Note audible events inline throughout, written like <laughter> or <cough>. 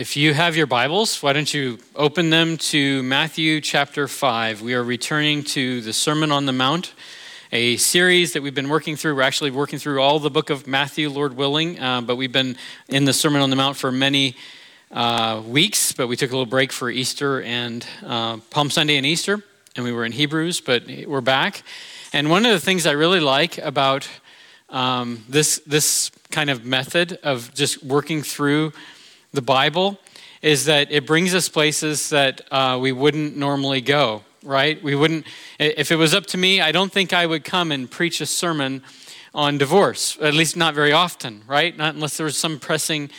If you have your Bibles, why don't you open them to Matthew chapter 5? We are returning to the Sermon on the Mount, a series that we've been working through. We're actually working through all the book of Matthew, Lord willing, uh, but we've been in the Sermon on the Mount for many uh, weeks, but we took a little break for Easter and uh, Palm Sunday and Easter, and we were in Hebrews, but we're back. And one of the things I really like about um, this, this kind of method of just working through the Bible is that it brings us places that uh, we wouldn't normally go, right? We wouldn't, if it was up to me, I don't think I would come and preach a sermon on divorce, at least not very often, right? Not unless there was some pressing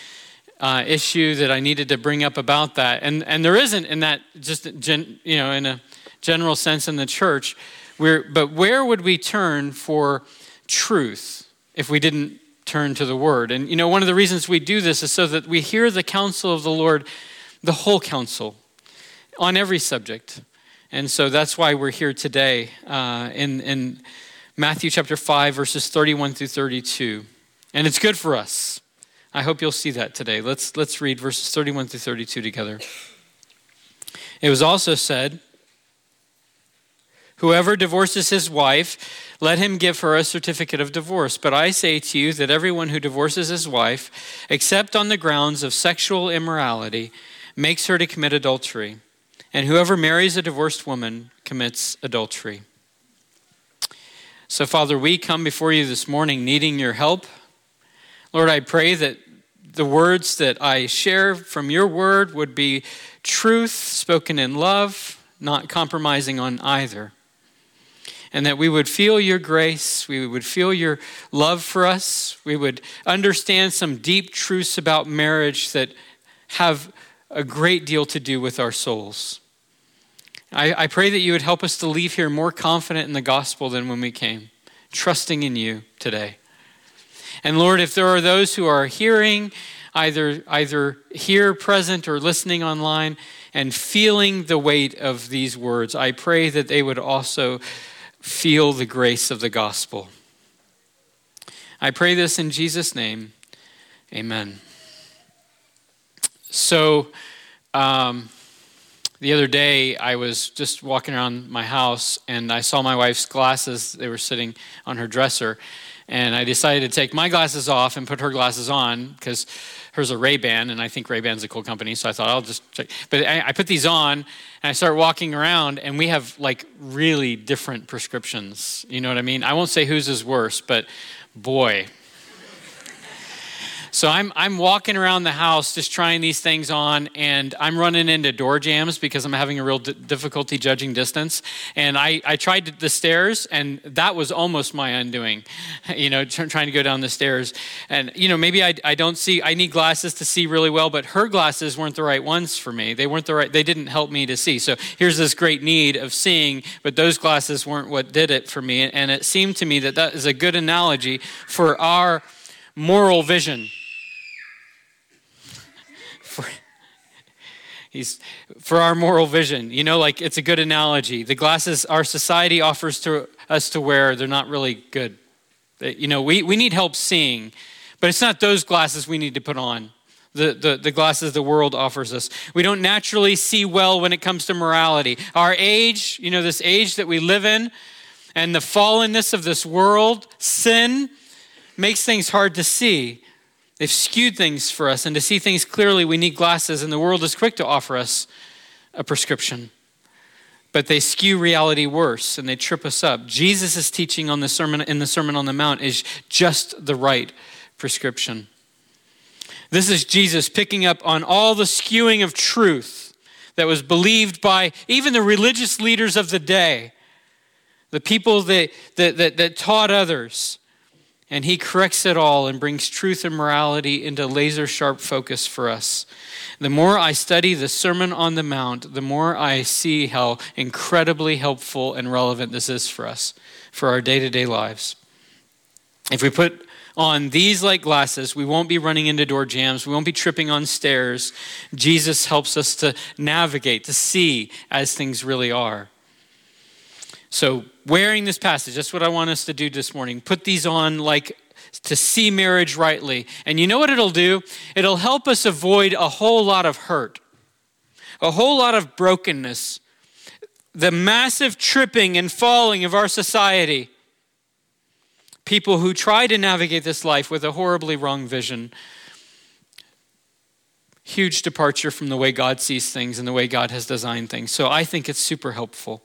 uh, issue that I needed to bring up about that. And, and there isn't in that, just, gen, you know, in a general sense in the church. We're, but where would we turn for truth if we didn't turn to the word. And you know, one of the reasons we do this is so that we hear the counsel of the Lord, the whole counsel, on every subject. And so that's why we're here today uh, in, in Matthew chapter 5, verses 31 through 32. And it's good for us. I hope you'll see that today. Let's, let's read verses 31 through 32 together. It was also said, Whoever divorces his wife, let him give her a certificate of divorce. But I say to you that everyone who divorces his wife, except on the grounds of sexual immorality, makes her to commit adultery. And whoever marries a divorced woman commits adultery. So, Father, we come before you this morning needing your help. Lord, I pray that the words that I share from your word would be truth spoken in love, not compromising on either and that we would feel your grace, we would feel your love for us, we would understand some deep truths about marriage that have a great deal to do with our souls. I, I pray that you would help us to leave here more confident in the gospel than when we came, trusting in you today. And Lord, if there are those who are hearing, either, either here present or listening online, and feeling the weight of these words, I pray that they would also feel the grace of the gospel. I pray this in Jesus' name. Amen. So, um, the other day, I was just walking around my house and I saw my wife's glasses. They were sitting on her dresser. And I decided to take my glasses off and put her glasses on because hers are Ray-Ban, and I think Ray-Ban's a cool company, so I thought I'll just check. But I, I put these on, and I start walking around, and we have like really different prescriptions. You know what I mean? I won't say whose is worse, but boy, so I'm, I'm walking around the house just trying these things on, and I'm running into door jambs because I'm having a real d- difficulty judging distance. And I, I tried the stairs, and that was almost my undoing, <laughs> you know, trying to go down the stairs. And, you know, maybe I, I don't see, I need glasses to see really well, but her glasses weren't the right ones for me. They weren't the right, they didn't help me to see. So here's this great need of seeing, but those glasses weren't what did it for me. And it seemed to me that that is a good analogy for our moral vision he's for our moral vision you know like it's a good analogy. The glasses our society offers to us to wear they're not really good. You know we, we need help seeing but it's not those glasses we need to put on. The, the, the glasses the world offers us. We don't naturally see well when it comes to morality. Our age you know this age that we live in and the fallenness of this world sin makes things hard to see They've skewed things for us, and to see things clearly, we need glasses, and the world is quick to offer us a prescription. But they skew reality worse and they trip us up. Jesus' teaching on the sermon in the Sermon on the Mount is just the right prescription. This is Jesus picking up on all the skewing of truth that was believed by even the religious leaders of the day, the people that, that, that, that taught others and he corrects it all and brings truth and morality into laser sharp focus for us. The more I study the Sermon on the Mount, the more I see how incredibly helpful and relevant this is for us, for our day to day lives. If we put on these like glasses, we won't be running into door jambs, we won't be tripping on stairs. Jesus helps us to navigate, to see as things really are. So, wearing this passage, that's what I want us to do this morning. Put these on like to see marriage rightly. And you know what it'll do? It'll help us avoid a whole lot of hurt, a whole lot of brokenness, the massive tripping and falling of our society. People who try to navigate this life with a horribly wrong vision. Huge departure from the way God sees things and the way God has designed things. So I think it's super helpful.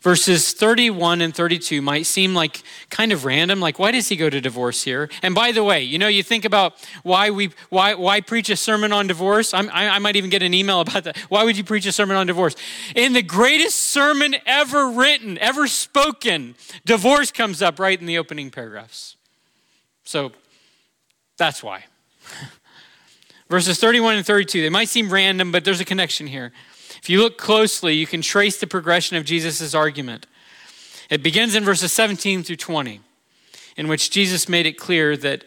Verses 31 and 32 might seem like kind of random, like why does he go to divorce here? And by the way, you know, you think about why we why why preach a sermon on divorce. I, I might even get an email about that. Why would you preach a sermon on divorce? In the greatest sermon ever written, ever spoken, divorce comes up right in the opening paragraphs. So that's why. <laughs> Verses 31 and 32, they might seem random, but there's a connection here. If you look closely, you can trace the progression of Jesus' argument. It begins in verses 17 through 20, in which Jesus made it clear that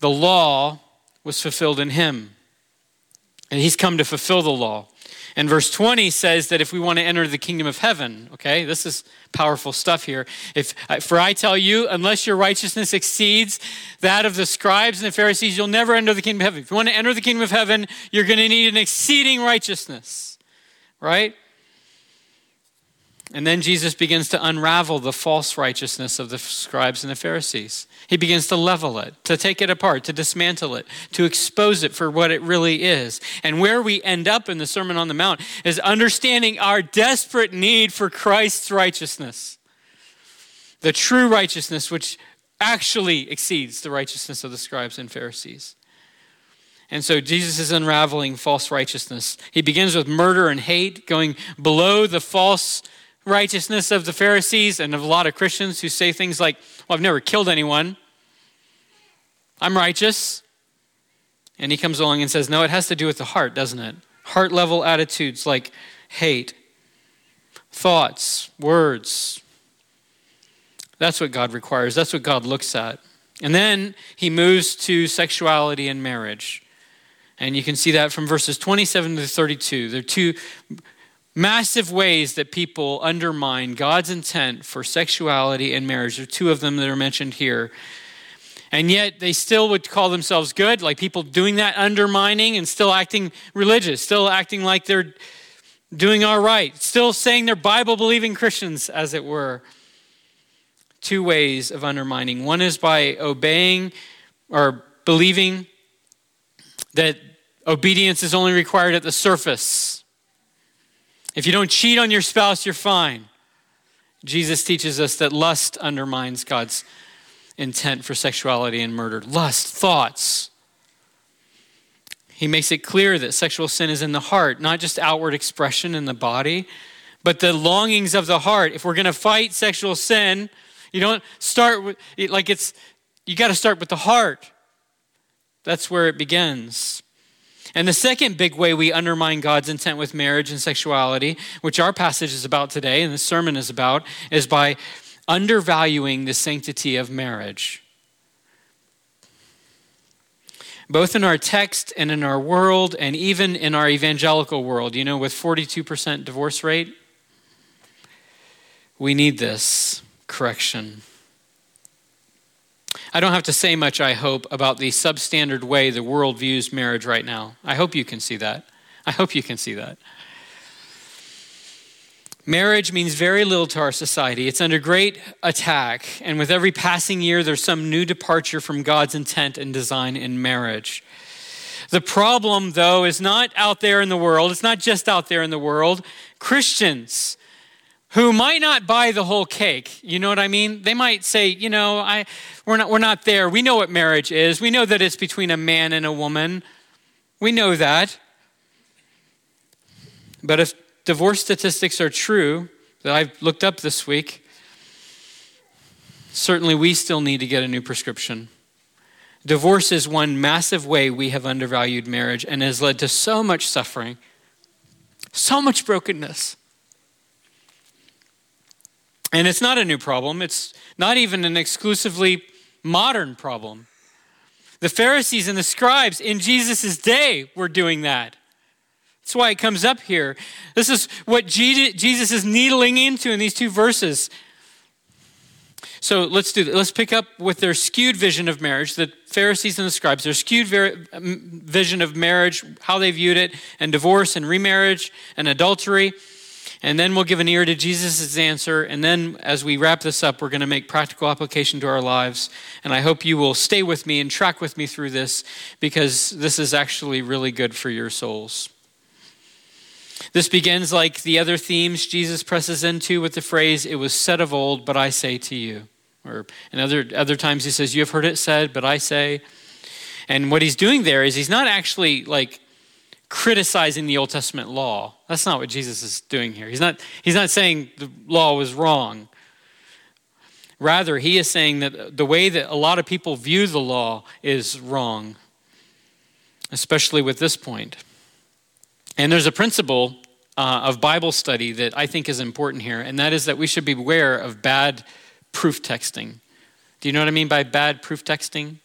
the law was fulfilled in him. And he's come to fulfill the law. And verse 20 says that if we want to enter the kingdom of heaven, okay, this is powerful stuff here. If uh, for I tell you, unless your righteousness exceeds that of the scribes and the Pharisees, you'll never enter the kingdom of heaven. If you want to enter the kingdom of heaven, you're going to need an exceeding righteousness, right? And then Jesus begins to unravel the false righteousness of the scribes and the Pharisees. He begins to level it, to take it apart, to dismantle it, to expose it for what it really is. And where we end up in the Sermon on the Mount is understanding our desperate need for Christ's righteousness, the true righteousness which actually exceeds the righteousness of the scribes and Pharisees. And so Jesus is unraveling false righteousness. He begins with murder and hate, going below the false righteousness of the Pharisees and of a lot of Christians who say things like, Well, I've never killed anyone. I'm righteous. And he comes along and says, No, it has to do with the heart, doesn't it? Heart level attitudes like hate, thoughts, words. That's what God requires. That's what God looks at. And then he moves to sexuality and marriage. And you can see that from verses 27 to 32. They're two massive ways that people undermine God's intent for sexuality and marriage. There are two of them that are mentioned here. And yet they still would call themselves good, like people doing that undermining and still acting religious, still acting like they're doing all right, still saying they're Bible believing Christians, as it were. Two ways of undermining. One is by obeying or believing that obedience is only required at the surface if you don't cheat on your spouse, you're fine. Jesus teaches us that lust undermines God's intent for sexuality and murder. Lust, thoughts. He makes it clear that sexual sin is in the heart, not just outward expression in the body, but the longings of the heart. If we're going to fight sexual sin, you don't start with, like it's, you got to start with the heart. That's where it begins. And the second big way we undermine God's intent with marriage and sexuality, which our passage is about today and the sermon is about, is by undervaluing the sanctity of marriage. Both in our text and in our world, and even in our evangelical world, you know, with 42% divorce rate, we need this correction. I don't have to say much, I hope, about the substandard way the world views marriage right now. I hope you can see that. I hope you can see that. Marriage means very little to our society. It's under great attack, and with every passing year, there's some new departure from God's intent and design in marriage. The problem, though, is not out there in the world. It's not just out there in the world. Christians who might not buy the whole cake. You know what I mean? They might say, you know, I, we're, not, we're not there. We know what marriage is. We know that it's between a man and a woman. We know that. But if divorce statistics are true, that I've looked up this week, certainly we still need to get a new prescription. Divorce is one massive way we have undervalued marriage and has led to so much suffering, so much brokenness. And it's not a new problem, it's not even an exclusively modern problem. The Pharisees and the scribes in Jesus' day were doing that. That's why it comes up here. This is what Jesus is needling into in these two verses. So let's do. Let's pick up with their skewed vision of marriage, the Pharisees and the scribes, their skewed vision of marriage, how they viewed it, and divorce and remarriage and adultery. And then we'll give an ear to Jesus' answer. And then as we wrap this up, we're going to make practical application to our lives. And I hope you will stay with me and track with me through this because this is actually really good for your souls. This begins like the other themes Jesus presses into with the phrase, It was said of old, but I say to you. Or in other, other times he says, You have heard it said, but I say. And what he's doing there is he's not actually like criticizing the Old Testament law. That's not what Jesus is doing here. He's not, he's not saying the law was wrong. Rather, he is saying that the way that a lot of people view the law is wrong, especially with this point. And there's a principle uh, of Bible study that I think is important here, and that is that we should beware of bad proof texting. Do you know what I mean by bad proof texting?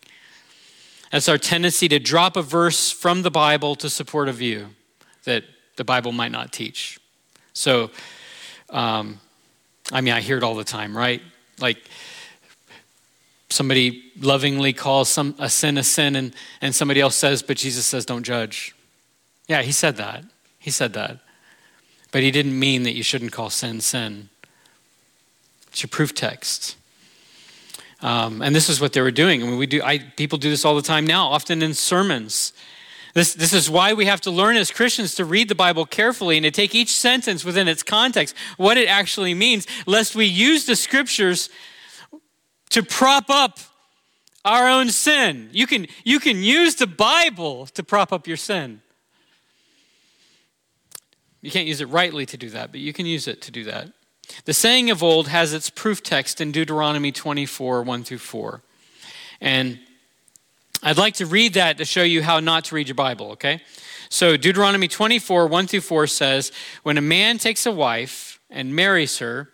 That's our tendency to drop a verse from the Bible to support a view that the Bible might not teach. So, um, I mean, I hear it all the time, right? Like, somebody lovingly calls some, a sin a sin, and, and somebody else says, but Jesus says, don't judge. Yeah, he said that. He said that. But he didn't mean that you shouldn't call sin sin. It's your proof text. Um, and this is what they were doing. I mean, we do. I, people do this all the time now, often in sermons. This, this is why we have to learn as Christians to read the Bible carefully and to take each sentence within its context, what it actually means, lest we use the scriptures to prop up our own sin. You can, you can use the Bible to prop up your sin. You can't use it rightly to do that, but you can use it to do that. The saying of old has its proof text in Deuteronomy 24, 1 through 4. And I'd like to read that to show you how not to read your Bible, okay? So Deuteronomy 24, 1 through 4 says, When a man takes a wife and marries her,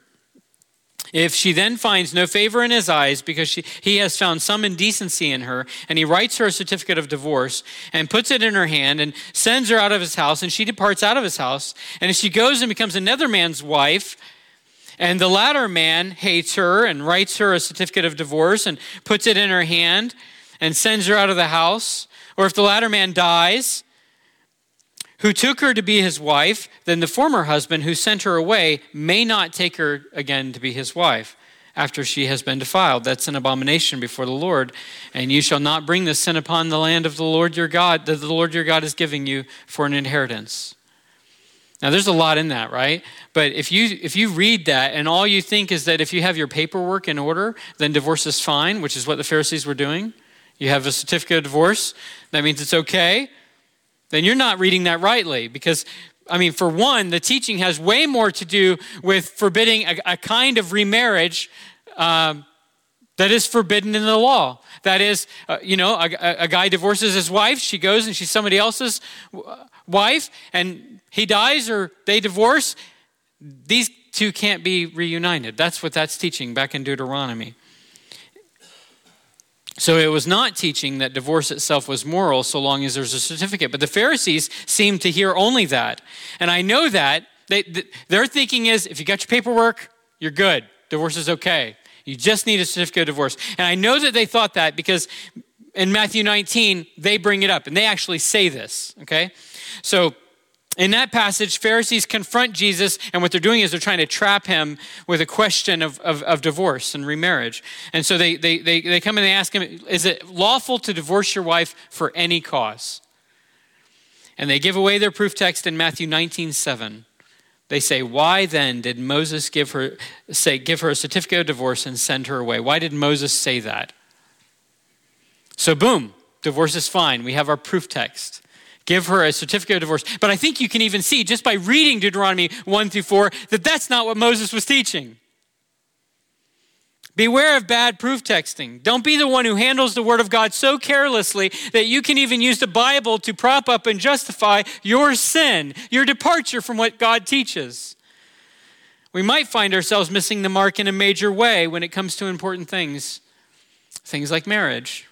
if she then finds no favor in his eyes because she, he has found some indecency in her, and he writes her a certificate of divorce and puts it in her hand and sends her out of his house, and she departs out of his house, and if she goes and becomes another man's wife, and the latter man hates her and writes her a certificate of divorce and puts it in her hand and sends her out of the house, or if the latter man dies, who took her to be his wife, then the former husband who sent her away may not take her again to be his wife after she has been defiled. That's an abomination before the Lord. And you shall not bring this sin upon the land of the Lord your God, that the Lord your God is giving you for an inheritance. Now there's a lot in that, right? But if you if you read that and all you think is that if you have your paperwork in order, then divorce is fine, which is what the Pharisees were doing. You have a certificate of divorce, that means it's okay then you're not reading that rightly because I mean, for one, the teaching has way more to do with forbidding a, a kind of remarriage um, that is forbidden in the law. That is, uh, you know, a, a, guy divorces his wife, she goes and she's somebody else's wife, and he dies or they divorce. These two can't be reunited. That's what that's teaching back in Deuteronomy. So it was not teaching that divorce itself was moral so long as there's a certificate. But the Pharisees seemed to hear only that. And I know that they, their thinking is if you got your paperwork, you're good. Divorce is okay. You just need a certificate of divorce. And I know that they thought that because in Matthew 19, they bring it up and they actually say this, okay? So in that passage, Pharisees confront Jesus, and what they're doing is they're trying to trap him with a question of, of, of, divorce and remarriage. And so they, they, they, they come and they ask him, Is it lawful to divorce your wife for any cause? And they give away their proof text in Matthew 19 7. They say, Why then did Moses give her, say, give her a certificate of divorce and send her away? Why did Moses say that? So, boom, divorce is fine. We have our proof text give her a certificate of divorce. But I think you can even see just by reading Deuteronomy 1 through 4 that that's not what Moses was teaching. Beware of bad proof texting. Don't be the one who handles the Word of God so carelessly that you can even use the Bible to prop up and justify your sin, your departure from what God teaches. We might find ourselves missing the mark in a major way when it comes to important things, things like marriage.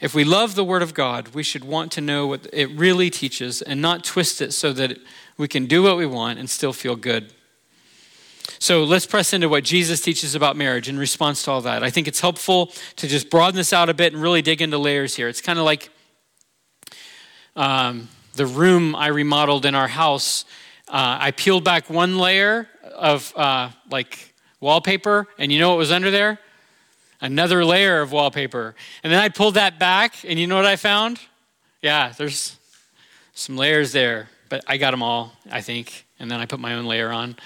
If we love the Word of God, we should want to know what it really teaches and not twist it so that we can do what we want and still feel good. So let's press into what Jesus teaches about marriage in response to all that. I think it's helpful to just broaden this out a bit and really dig into layers here. It's kind of like um, the room I remodeled in our house. Uh, I peeled back one layer of uh, like wallpaper, and you know what was under there? Another layer of wallpaper. And then I pulled that back, and you know what I found? Yeah, there's some layers there, but I got them all, I think. And then I put my own layer on.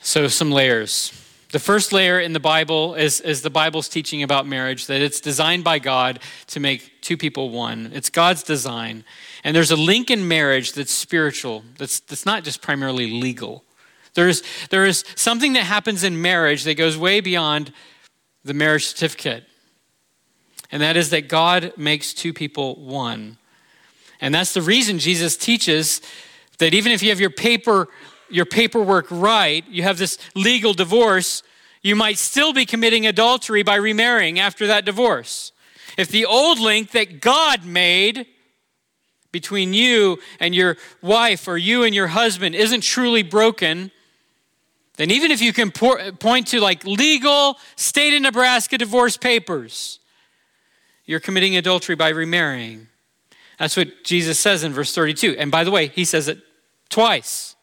So, some layers. The first layer in the Bible is, is the Bible's teaching about marriage, that it's designed by God to make two people one. It's God's design. And there's a link in marriage that's spiritual, that's, that's not just primarily legal. There's, there is something that happens in marriage that goes way beyond the marriage certificate. And that is that God makes two people one. And that's the reason Jesus teaches that even if you have your paper your paperwork right, you have this legal divorce, you might still be committing adultery by remarrying after that divorce. If the old link that God made between you and your wife or you and your husband isn't truly broken, then even if you can point to like legal state of Nebraska divorce papers, you're committing adultery by remarrying. That's what Jesus says in verse 32. And by the way, he says it twice.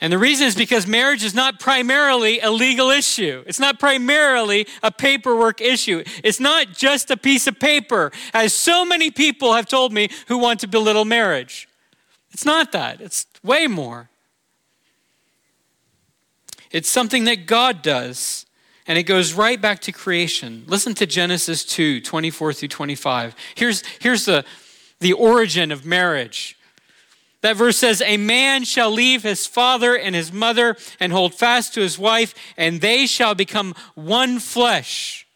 And the reason is because marriage is not primarily a legal issue. It's not primarily a paperwork issue. It's not just a piece of paper, as so many people have told me who want to belittle marriage. It's not that, it's way more. It's something that God does, and it goes right back to creation. Listen to Genesis 2 24 through 25. Here's, here's the, the origin of marriage. That verse says, A man shall leave his father and his mother and hold fast to his wife, and they shall become one flesh.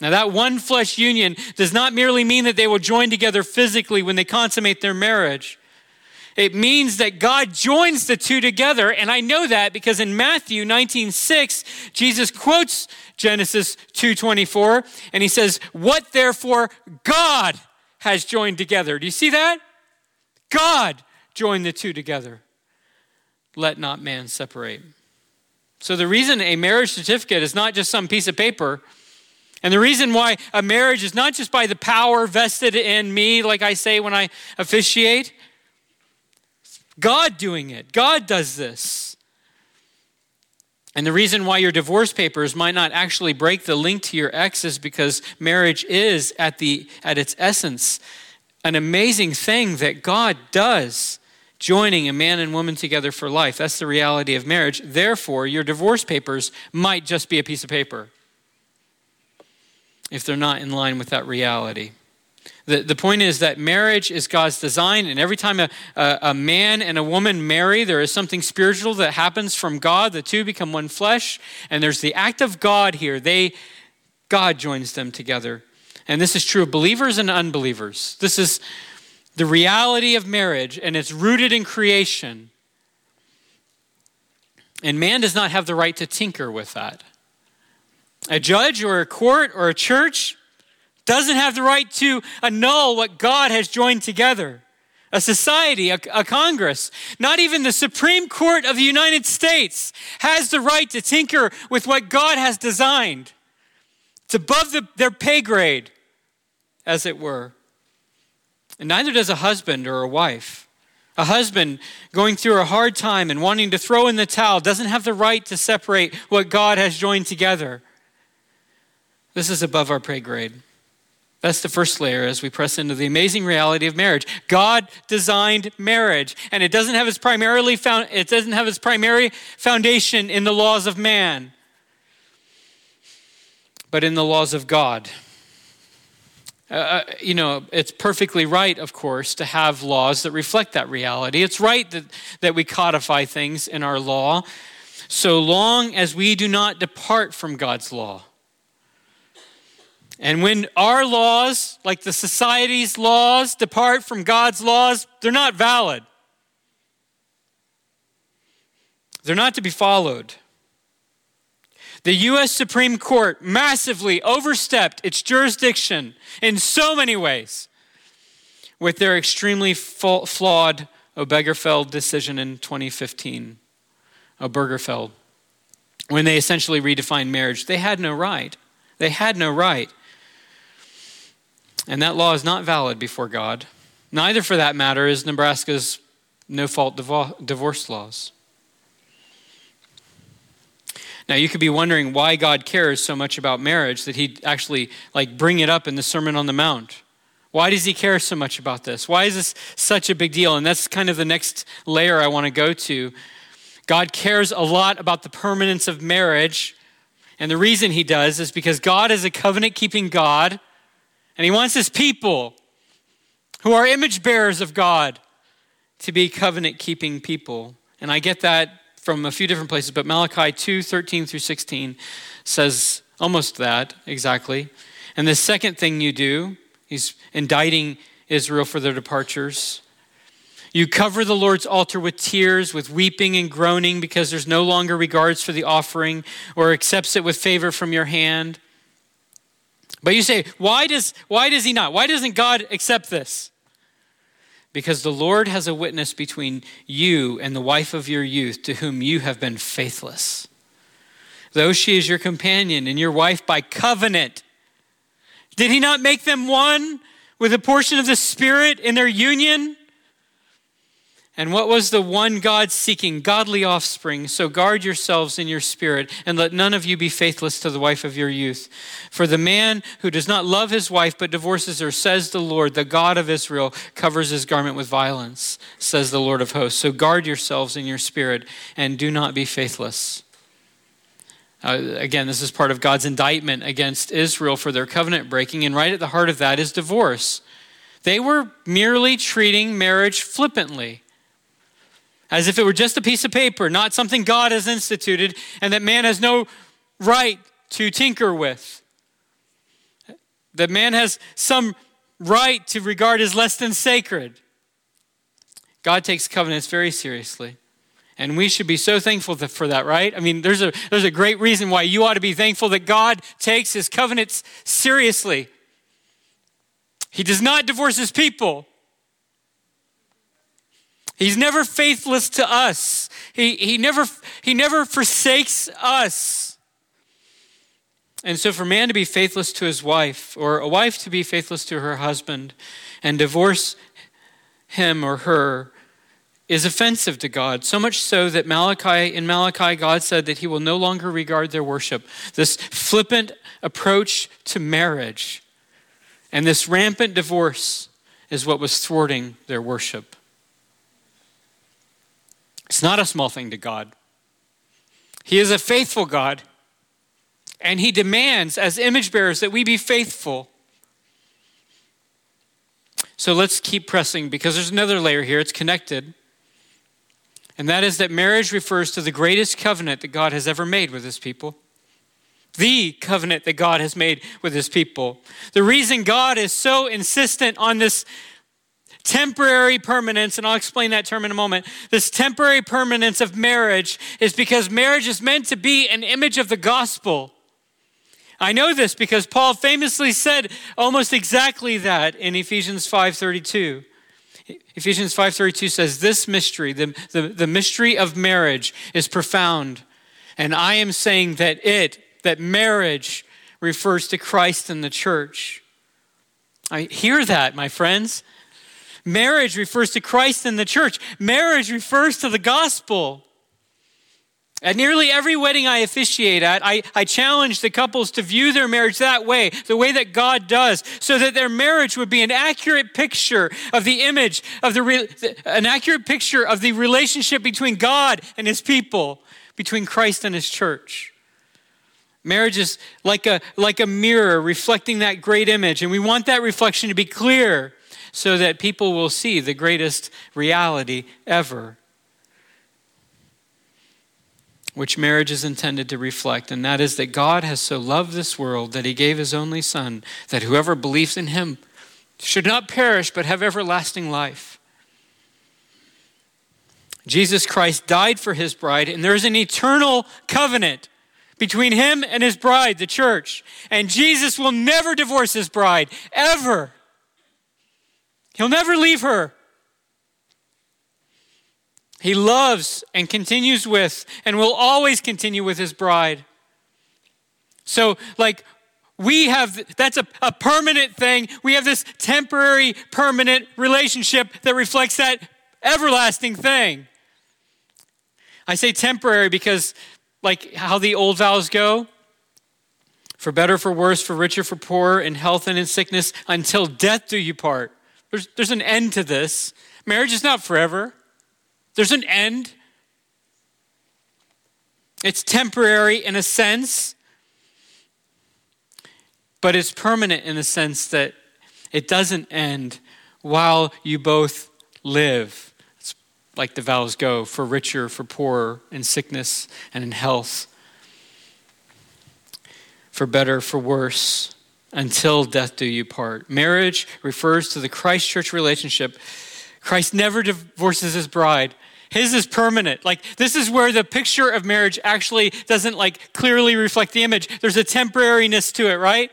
Now, that one flesh union does not merely mean that they will join together physically when they consummate their marriage. It means that God joins the two together. And I know that because in Matthew 19 6, Jesus quotes Genesis 2.24, and he says, What therefore God has joined together. Do you see that? God joined the two together. Let not man separate. So the reason a marriage certificate is not just some piece of paper, and the reason why a marriage is not just by the power vested in me, like I say when I officiate, God doing it. God does this. And the reason why your divorce papers might not actually break the link to your ex is because marriage is at the at its essence an amazing thing that God does joining a man and woman together for life. That's the reality of marriage. Therefore, your divorce papers might just be a piece of paper if they're not in line with that reality. The, the point is that marriage is God's design, and every time a, a, a, man and a woman marry, there is something spiritual that happens from God. The two become one flesh, and there's the act of God here. They, God joins them together. And this is true of believers and unbelievers. This is the reality of marriage, and it's rooted in creation. And man does not have the right to tinker with that. A judge or a court or a church doesn't have the right to annul what God has joined together. A society, a, a, Congress, not even the Supreme Court of the United States has the right to tinker with what God has designed. It's above the, their pay grade, as it were. And neither does a husband or a wife. A husband going through a hard time and wanting to throw in the towel doesn't have the right to separate what God has joined together. This is above our pay grade. That's the first layer as we press into the amazing reality of marriage. God designed marriage, and it doesn't have its primarily found, it doesn't have its primary foundation in the laws of man, but in the laws of God. Uh, uh, you know, it's perfectly right, of course, to have laws that reflect that reality. It's right that, that we codify things in our law, so long as we do not depart from God's law. And when our laws, like the society's laws, depart from God's laws, they're not valid. They're not to be followed. The U.S. Supreme Court massively overstepped its jurisdiction in so many ways with their extremely flawed Obergefell decision in 2015. Obergefell, when they essentially redefined marriage, they had no right. They had no right. And that law is not valid before God. Neither, for that matter, is Nebraska's no fault divorce laws. Now you could be wondering why God cares so much about marriage that he'd actually like bring it up in the Sermon on the Mount. Why does he care so much about this? Why is this such a big deal? And that's kind of the next layer I want to go to. God cares a lot about the permanence of marriage. And the reason he does is because God is a covenant keeping God, and he wants his people who are image bearers of God to be covenant keeping people. And I get that from a few different places, but Malachi 2 13 through 16 says almost that exactly. And the second thing you do, he's indicting Israel for their departures. You cover the Lord's altar with tears, with weeping and groaning, because there's no longer regards for the offering or accepts it with favor from your hand. But you say, why does, why does he not? Why doesn't God accept this? because the Lord has a witness between you and the wife of your youth to whom you have been faithless. Though she is your companion and your wife by covenant, did he not make them one with a portion of the Spirit in their union? And what was the one God seeking? Godly offspring. So guard yourselves in your spirit, and let none of you be faithless to the wife of your youth. For the man who does not love his wife but divorces her, says the Lord, the God of Israel, covers his garment with violence, says the Lord of hosts. So guard yourselves in your spirit, and do not be faithless. Uh, again, this is part of God's indictment against Israel for their covenant breaking, and right at the heart of that is divorce. They were merely treating marriage flippantly as if it were just a piece of paper, not something God has instituted and that man has no right to tinker with. That man has some right to regard as less than sacred. God takes covenants very seriously. And we should be so thankful for that, right? I mean, there's a, there's a great reason why you ought to be thankful that God takes his covenants seriously. He does not divorce his people. He's never faithless to us. He, he, never, he never forsakes us. And so, for man to be faithless to his wife, or a wife to be faithless to her husband, and divorce him or her, is offensive to God. So much so that Malachi, in Malachi, God said that he will no longer regard their worship. This flippant approach to marriage and this rampant divorce is what was thwarting their worship. It's not a small thing to God. He is a faithful God, and He demands, as image bearers, that we be faithful. So let's keep pressing because there's another layer here, it's connected. And that is that marriage refers to the greatest covenant that God has ever made with His people. The covenant that God has made with His people. The reason God is so insistent on this temporary permanence, and I'll explain that term in a moment. This temporary permanence of marriage is because marriage is meant to be an image of the gospel. I know this because Paul famously said almost exactly that in Ephesians 5:32. Ephesians 5:32 says this mystery, the, the, the mystery of marriage is profound. And I am saying that it, that marriage refers to Christ and the church. I hear that, my friends. Marriage refers to Christ and the church. Marriage refers to the gospel. At nearly every wedding I officiate at, I, I challenge the couples to view their marriage that way, the way that God does, so that their marriage would be an accurate picture of the image of the, an accurate picture of the relationship between God and his people, between Christ and his church. Marriage is like a, like a mirror reflecting that great image, and we want that reflection to be clear so that people will see the greatest reality ever, which marriage is intended to reflect, and that is that God has so loved this world that he gave his only Son, that whoever believes in him should not perish but have everlasting life. Jesus Christ died for his bride, and there's an eternal covenant between him and his bride, the church. And Jesus will never divorce his bride, ever. He'll never leave her. He loves and continues with and will always continue with his bride. So, like, we have that's a, a permanent thing. We have this temporary, permanent relationship that reflects that everlasting thing. I say temporary because, like, how the old vows go for better, for worse, for richer, for poorer, in health and in sickness, until death do you part. There's, there's an end to this. Marriage is not forever, there's an end. It's temporary in a sense, but it's permanent in the sense that it doesn't end while you both live. It's like the vows go for richer, for poorer, in sickness and in health, for better, for worse, until death do you part. Marriage refers to the Christ church relationship. Christ never divorces his bride. His is permanent. Like this is where the picture of marriage actually doesn't like clearly reflect the image. There's a temporariness to it, right?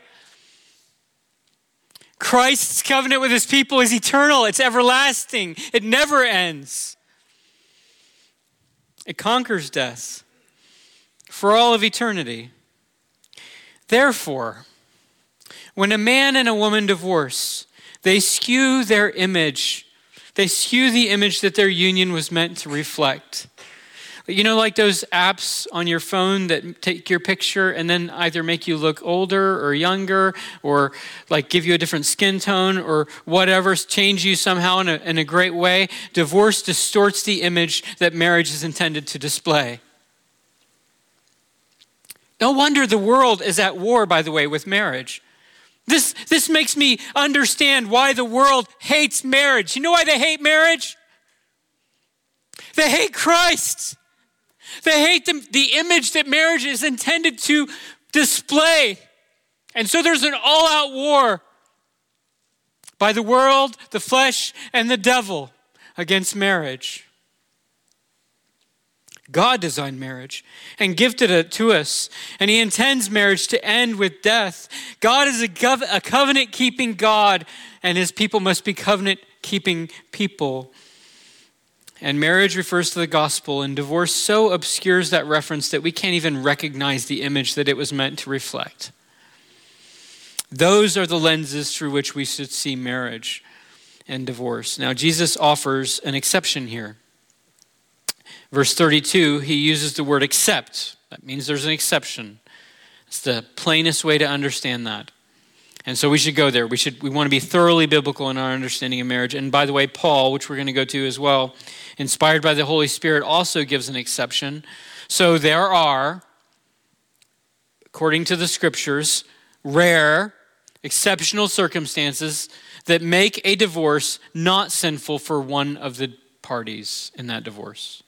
Christ's covenant with his people is eternal, it's everlasting, it never ends. It conquers death for all of eternity. Therefore, when a man and a woman divorce, they skew their image. They skew the image that their union was meant to reflect. You know, like those apps on your phone that take your picture and then either make you look older or younger or like give you a different skin tone or whatever, change you somehow in a, in a great way. Divorce distorts the image that marriage is intended to display. No wonder the world is at war, by the way, with marriage. This, this makes me understand why the world hates marriage. You know why they hate marriage? They hate Christ. They hate the, the image that marriage is intended to display. And so there's an all out war by the world, the flesh, and the devil against marriage. God designed marriage and gifted it to us, and He intends marriage to end with death. God is a, gov- a covenant keeping God, and His people must be covenant keeping people. And marriage refers to the gospel, and divorce so obscures that reference that we can't even recognize the image that it was meant to reflect. Those are the lenses through which we should see marriage and divorce. Now, Jesus offers an exception here. Verse 32, he uses the word except. That means there's an exception. It's the plainest way to understand that. And so we should go there. We should we want to be thoroughly biblical in our understanding of marriage. And by the way, Paul, which we're going to go to as well, inspired by the Holy Spirit, also gives an exception. So there are, according to the scriptures, rare, exceptional circumstances that make a divorce not sinful for one of the parties in that divorce.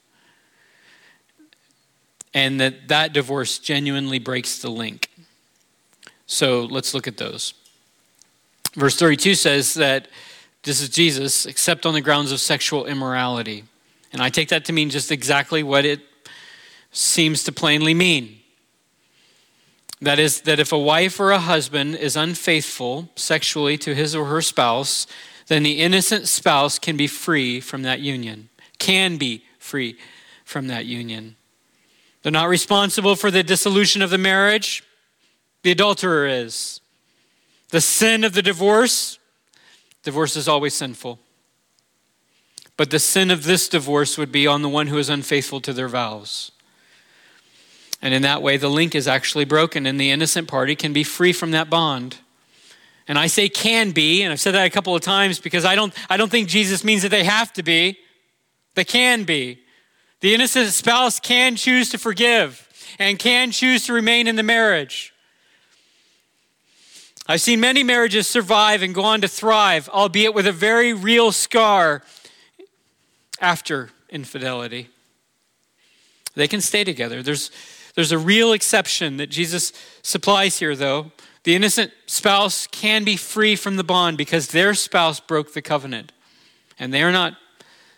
And that that divorce genuinely breaks the link. So let's look at those. Verse 32 says that this is Jesus, except on the grounds of sexual immorality. And I take that to mean just exactly what it seems to plainly mean. That is, that if a wife or a husband is unfaithful sexually to his or her spouse, then the innocent spouse can be free from that union, can be free from that union. They're not responsible for the dissolution of the marriage, the adulterer is. The sin of the divorce, divorce is always sinful. But the sin of this divorce would be on the one who is unfaithful to their vows. And in that way, the link is actually broken, and the innocent party can be free from that bond. And I say can be, and I've said that a couple of times because I don't, I don't think Jesus means that they have to be. They can be. The innocent spouse can choose to forgive and can choose to remain in the marriage. I've seen many marriages survive and go on to thrive, albeit with a very real scar after infidelity. They can stay together. There's, there's a real exception that Jesus supplies here, though. The innocent spouse can be free from the bond because their spouse broke the covenant, and they are not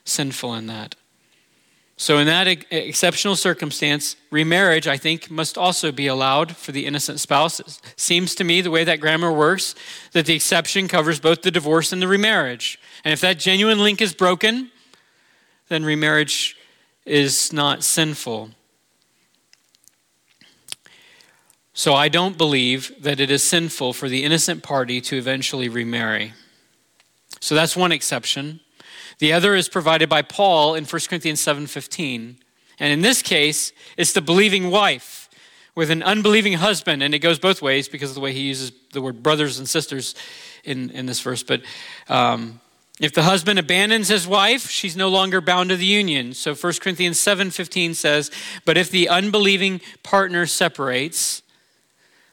sinful in that. So, in that exceptional circumstance, remarriage, I think, must also be allowed for the innocent spouse. It seems to me, the way that grammar works, that the exception covers both the divorce and the remarriage. And if that genuine link is broken, then remarriage is not sinful. So I don't believe that it is sinful for the innocent party to eventually remarry. So that's one exception. The other is provided by Paul in 1 Corinthians 7:15. And in this case, it's the believing wife with an unbelieving husband, and it goes both ways because of the way he uses the word brothers and sisters in, in this verse. But um, if the husband abandons his wife, she's no longer bound to the union. So 1 Corinthians 7:15 says, "But if the unbelieving partner separates,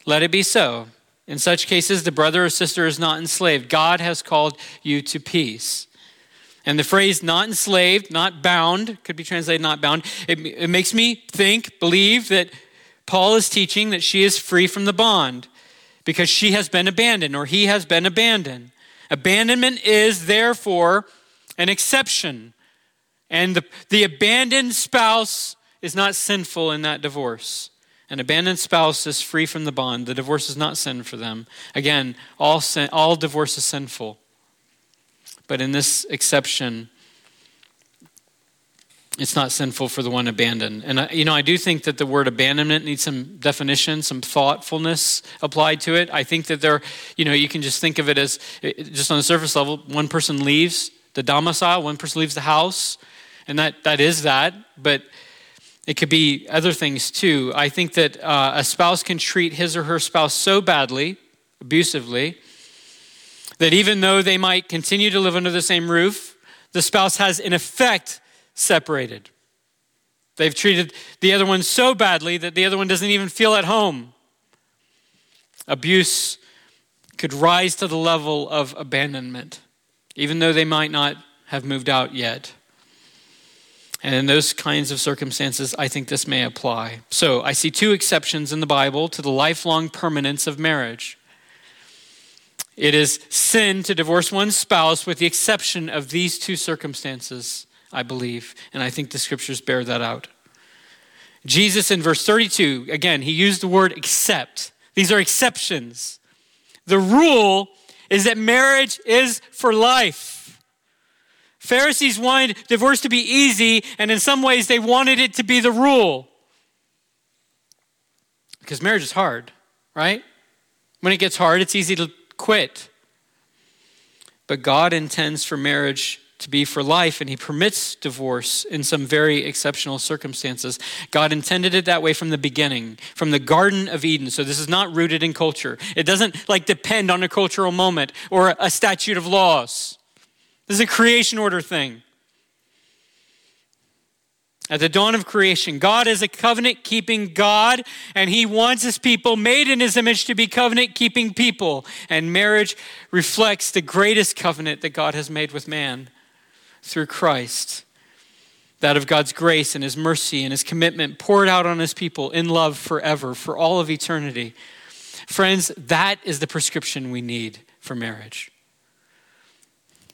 let it be so. In such cases, the brother or sister is not enslaved. God has called you to peace." And the phrase not enslaved, not bound, could be translated not bound. It, it makes me think, believe that Paul is teaching that she is free from the bond because she has been abandoned or he has been abandoned. Abandonment is therefore an exception. And the, the abandoned spouse is not sinful in that divorce. An abandoned spouse is free from the bond. The divorce is not sin for them. Again, all, sin, all divorce is sinful. But in this exception, it's not sinful for the one abandoned. And, I, you know, I do think that the word abandonment needs some definition, some thoughtfulness applied to it. I think that there, you know, you can just think of it as just on the surface level, one person leaves the domicile, one person leaves the house, and that, that is that. But it could be other things too. I think that uh, a spouse can treat his or her spouse so badly, abusively, that even though they might continue to live under the same roof, the spouse has, in effect, separated. They've treated the other one so badly that the other one doesn't even feel at home. Abuse could rise to the level of abandonment, even though they might not have moved out yet. And in those kinds of circumstances, I think this may apply. So I see two exceptions in the Bible to the lifelong permanence of marriage. It is sin to divorce one's spouse with the exception of these two circumstances. I believe. And I think the scriptures bear that out. Jesus in verse 32, again, he used the word except. These are exceptions. The rule is that marriage is for life. Pharisees wanted divorce to be easy, and in some ways they wanted it to be the rule. Because marriage is hard, right? When it gets hard, it's easy to quit. But God intends for marriage to be for life, and he permits divorce in some very exceptional circumstances. God intended it that way from the beginning, from the Garden of Eden. So this is not rooted in culture. It doesn't like depend on a cultural moment or a statute of laws. This is a creation order thing. At the dawn of creation, God is a covenant keeping God, and He wants His people made in His image to be covenant keeping people. And marriage reflects the greatest covenant that God has made with man through Christ. That of God's grace and His mercy and His commitment poured out on His people in love forever, for all of eternity. Friends, that is the prescription we need for marriage.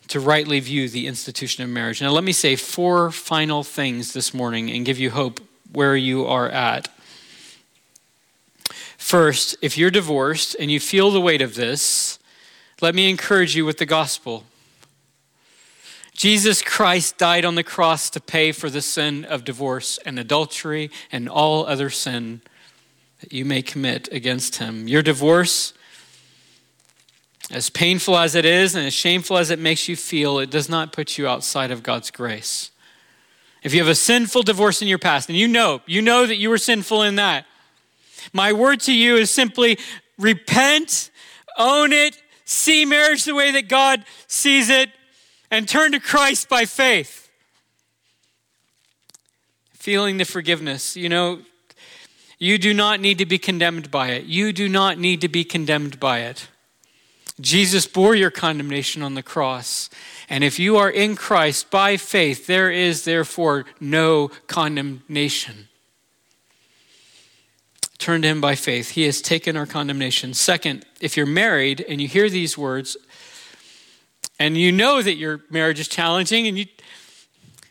To rightly view the institution of marriage. Now, let me say four final things this morning and give you hope where you are at. First, if you're divorced and you feel the weight of this, let me encourage you with the gospel. Jesus Christ died on the cross to pay for the sin of divorce and adultery and all other sin that you may commit against him. Your divorce, as painful as it is and as shameful as it makes you feel, it does not put you outside of God's grace. If you have a sinful divorce in your past, and you know, you know that you were sinful in that, my word to you is simply repent, own it, see marriage the way that God sees it, and turn to Christ by faith. Feeling the forgiveness. You know, you do not need to be condemned by it. You do not need to be condemned by it. Jesus bore your condemnation on the cross. And if you are in Christ by faith, there is therefore no condemnation. Turn to Him by faith. He has taken our condemnation. Second, if you're married and you hear these words, and you know that your marriage is challenging and you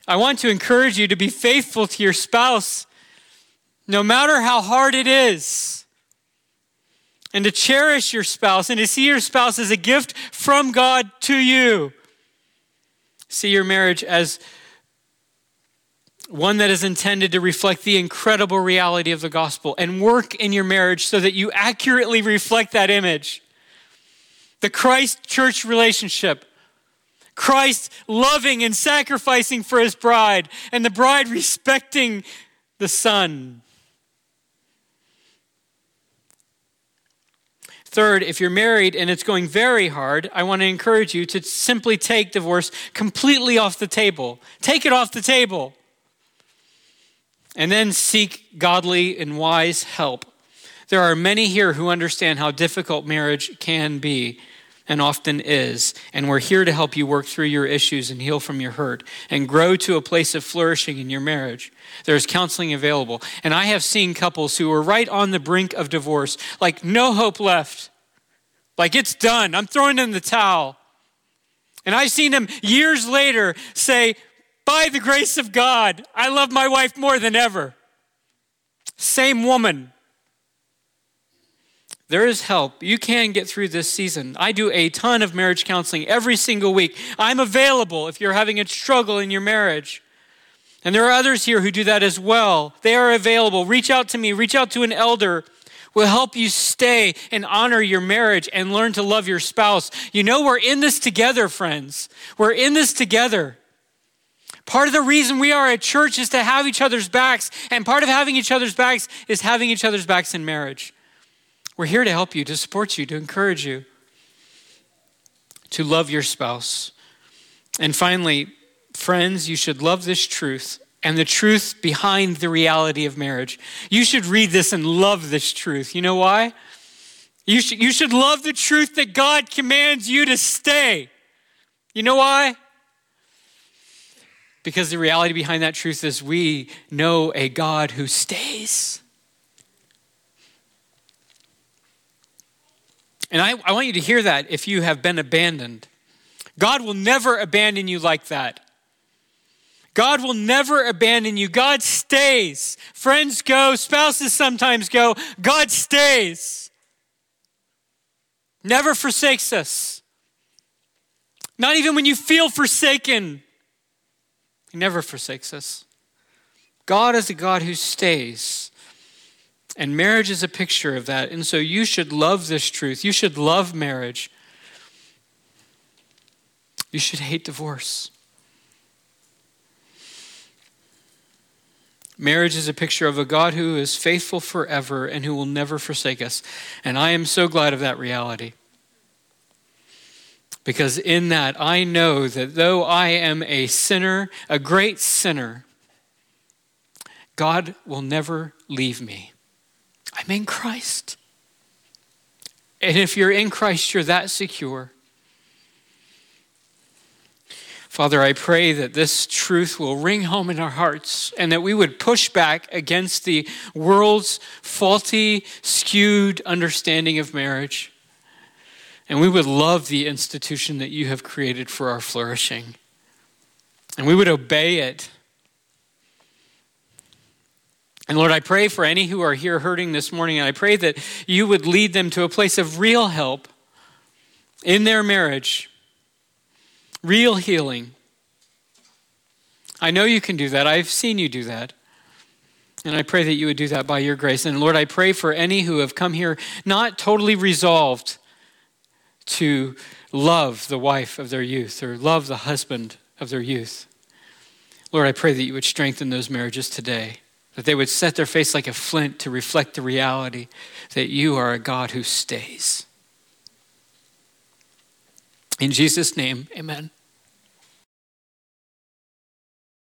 I want to encourage you to be faithful to your spouse no matter how hard it is. And to cherish your spouse and to see your spouse as a gift from God to you. See your marriage as one that is intended to reflect the incredible reality of the gospel and work in your marriage so that you accurately reflect that image. The Christ church relationship. Christ loving and sacrificing for his bride, and the bride respecting the son. Third, if you're married and it's going very hard, I want to encourage you to simply take divorce completely off the table. Take it off the table. And then seek godly and wise help. There are many here who understand how difficult marriage can be and often is. And we're here to help you work through your issues and heal from your hurt and grow to a place of flourishing in your marriage. There's counseling available. And I have seen couples who are right on the brink of divorce, like no hope left. Like it's done. I'm throwing in the towel. And I've seen them years later say, by the grace of God, I love my wife more than ever. Same woman, there is help. You can get through this season. I do a ton of marriage counseling every single week. I'm available if you're having a struggle in your marriage. And there are others here who do that as well. They are available. Reach out to me, reach out to an elder. We'll help you stay and honor your marriage and learn to love your spouse. You know, we're in this together, friends. We're in this together. Part of the reason we are a church is to have each other's backs, and part of having each other's backs is having each other's backs in marriage. We're here to help you, to support you, to encourage you, to love your spouse. And finally, friends, you should love this truth and the truth behind the reality of marriage. You should read this and love this truth. You know why? You should, you should love the truth that God commands you to stay. You know why? Because the reality behind that truth is we know a God who stays. And I, I want you to hear that if you have been abandoned. God will never abandon you like that. God will never abandon you. God stays. Friends go, spouses sometimes go. God stays. Never forsakes us. Not even when you feel forsaken, He never forsakes us. God is a God who stays. And marriage is a picture of that. And so you should love this truth. You should love marriage. You should hate divorce. Marriage is a picture of a God who is faithful forever and who will never forsake us. And I am so glad of that reality. Because in that, I know that though I am a sinner, a great sinner, God will never leave me. I'm in Christ. And if you're in Christ, you're that secure. Father, I pray that this truth will ring home in our hearts and that we would push back against the world's faulty, skewed understanding of marriage. And we would love the institution that you have created for our flourishing. And we would obey it and Lord, I pray for any who are here hurting this morning, and I pray that you would lead them to a place of real help in their marriage, real healing. I know you can do that. I've seen you do that. And I pray that you would do that by your grace. And Lord, I pray for any who have come here not totally resolved to love the wife of their youth or love the husband of their youth. Lord, I pray that you would strengthen those marriages today that they would set their face like a flint to reflect the reality that you are a God who stays. In Jesus' name, amen.